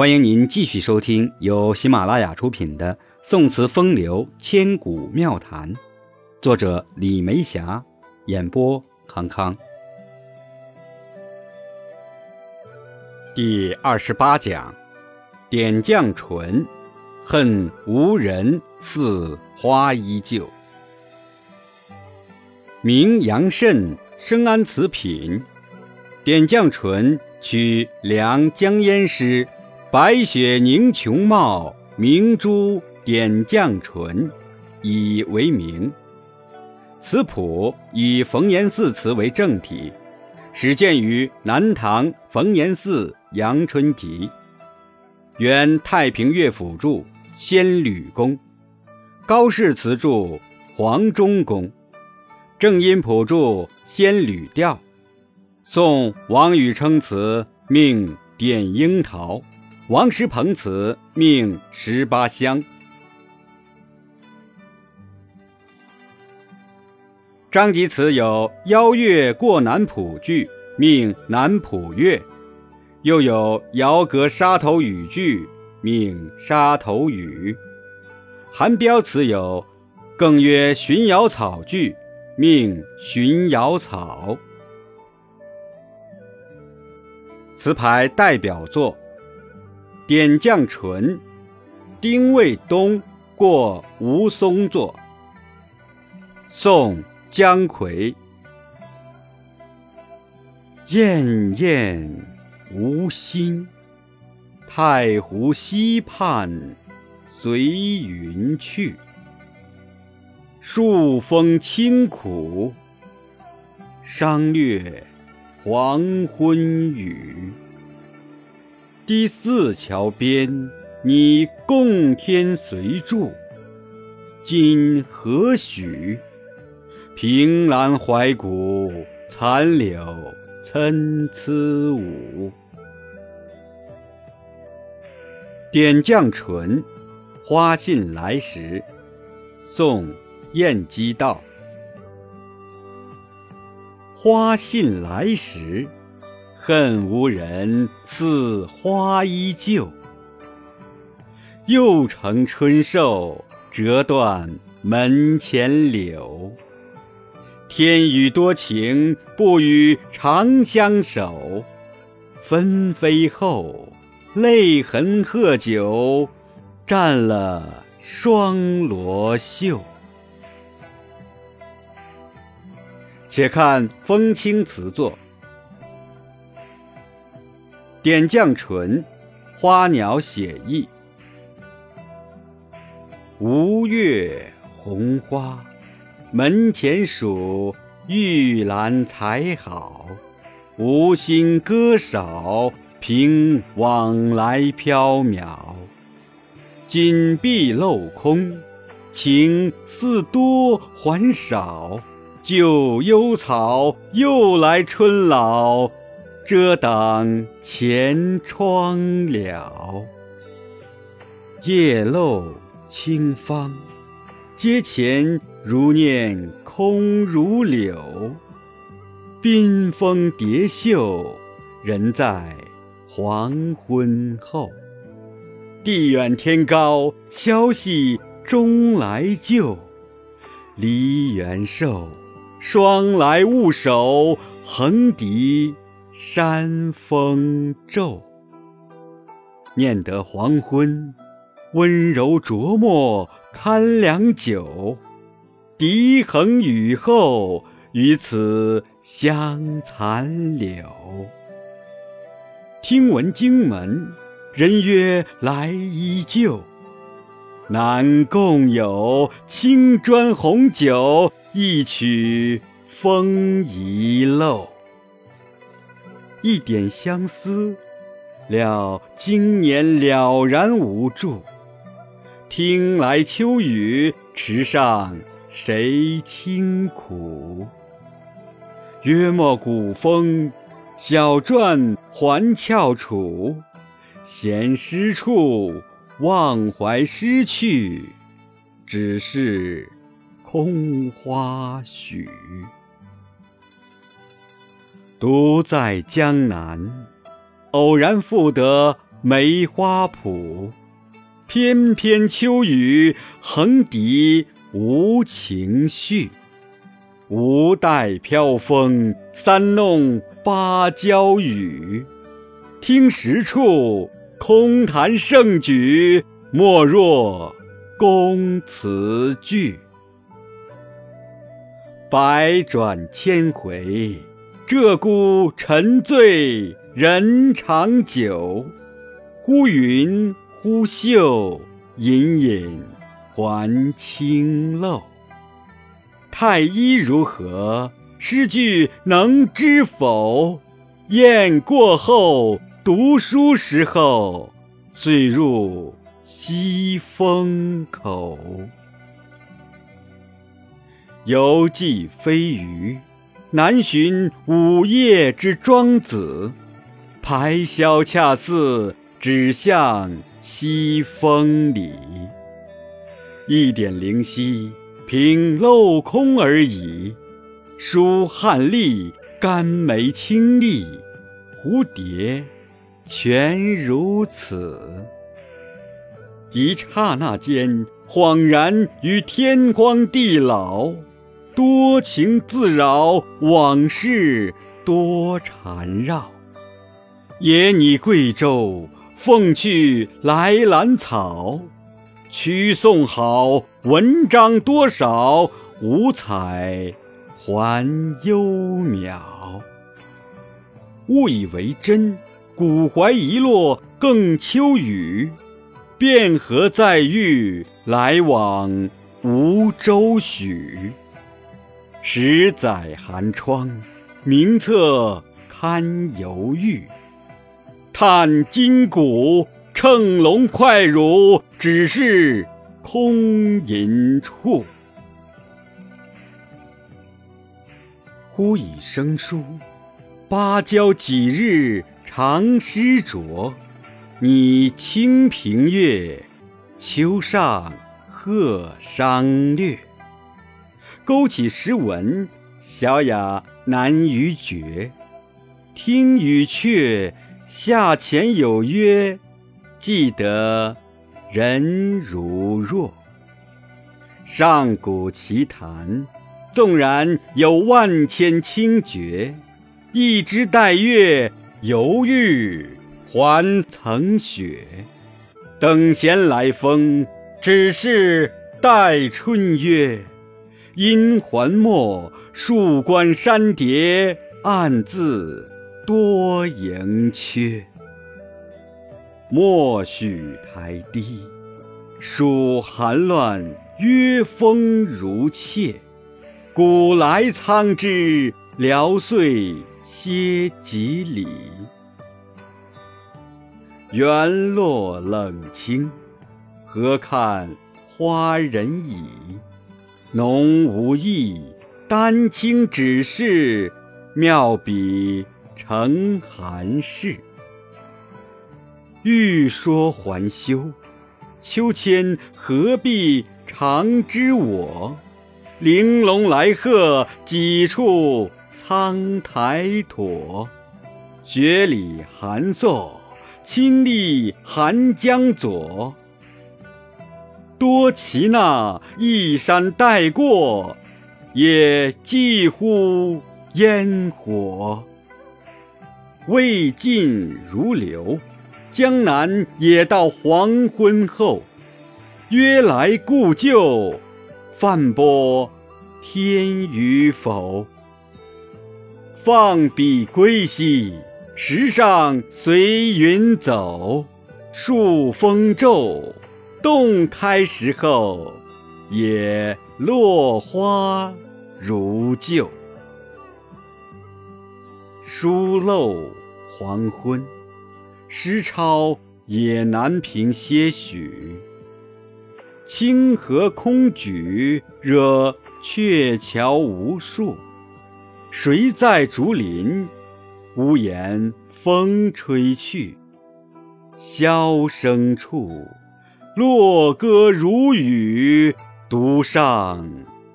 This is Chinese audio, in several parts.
欢迎您继续收听由喜马拉雅出品的《宋词风流千古妙谈》，作者李梅霞，演播康康。第二十八讲：点绛唇，恨无人似花依旧。名杨慎生安词品，点绛唇取梁江淹诗“白雪凝琼貌，明珠点绛唇”以为名。词谱以冯延巳词为正体，始见于南唐冯延巳《阳春集》，原太平乐府注仙侣公，高氏词注黄忠公。正音谱注仙侣调，宋王禹称词命点樱桃，王师鹏词命十八香。张籍词有邀月过南浦句，命南浦月，又有遥隔沙头雨句，命沙头雨。韩彪词有更曰寻瑶草句。命寻瑶草，词牌代表作《点绛唇》，丁未冬过吴松作。宋姜夔。滟滟无心，太湖西畔随云去。数峰清苦，商略黄昏雨。西四桥边，你共天随住，今何许？凭栏怀古，残柳参差舞。点绛唇，花信来时，宋。晏几道：花信来时，恨无人似花依旧。又成春寿，折断门前柳。天雨多情，不与长相守。纷飞后，泪痕鹤酒，占了双罗袖。且看风清词作，《点绛唇》，花鸟写意。吴越红花，门前数，玉兰才好。无心歌少，凭往来缥缈。紧闭镂空，情似多还少。旧幽草又来春老，遮挡前窗了。叶漏清芳，阶前如念空如柳。冰封蝶袖，人在黄昏后。地远天高，消息终来就。梨园瘦。霜来雾守，横笛山风骤。念得黄昏，温柔琢磨堪良久。笛横雨后，于此相残柳。听闻荆门，人约来依旧。南共有青砖红酒。一曲风遗漏，一点相思，料今年了然无助。听来秋雨，池上谁轻苦？约莫古风，小篆还翘楚。闲诗处，忘怀失去，只是。空花许，独在江南，偶然复得梅花谱，翩翩秋雨横笛无情绪。无带飘风，三弄芭蕉雨。听十处空谈胜举，莫若公词句。百转千回，鹧鸪沉醉人长久。忽云忽秀，隐隐还清漏。太医如何？诗句能知否？雁过后，读书时候，遂入西风口。犹记飞鱼，南寻午夜之庄子。排箫恰似指向西风里，一点灵犀。凭镂空而已，书汉隶，甘梅清丽，蝴蝶全如此。一刹那间，恍然于天荒地老，多情自扰，往事多缠绕。也拟贵州，凤去来兰草。曲颂好，文章多少？五彩还幽渺。误以为真，古槐一落更秋雨。汴河在豫，来往无舟许。十载寒窗，名册堪犹豫。叹今古。乘龙快汝，只是空吟处。忽已生疏，芭蕉几日长湿着？拟清平乐，秋上鹤商略。勾起诗文，小雅难于绝。听雨却，下前有约。记得人如若，上古奇谈，纵然有万千清绝，一枝待月，犹豫还曾雪。等闲来风，只是待春约。阴还没，树关山叠，暗自多盈缺。莫许台低，暑寒乱，约风如切。古来苍枝，聊岁歇几里。园落冷清，何看花人倚？浓无意，丹青只是妙笔成寒士。欲说还休，秋千何必长知我？玲珑来鹤几处苍苔妥？雪里寒送，清丽寒江左。多奇那一山带过，也几乎烟火。未尽如流。江南也到黄昏后，约来故旧，饭波天与否？放笔归兮，时上随云走。数风骤，洞开时候，也落花如旧。疏漏黄昏。诗抄也难平些许，清河空举，惹鹊桥无数。谁在竹林？屋檐风吹去，箫声处，落歌如雨，独上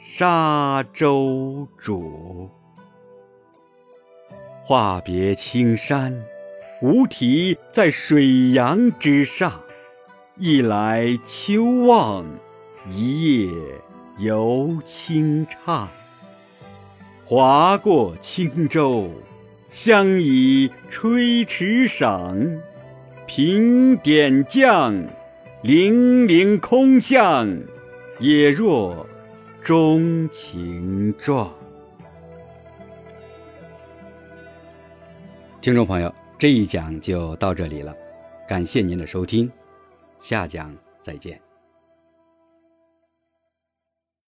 沙洲渚。话别青山。无题在水扬之上。一来秋望，一夜游清畅。划过轻舟，相倚吹池上。平点将，零零空巷，也若钟情状。听众朋友，这一讲就到这里了，感谢您的收听，下讲再见。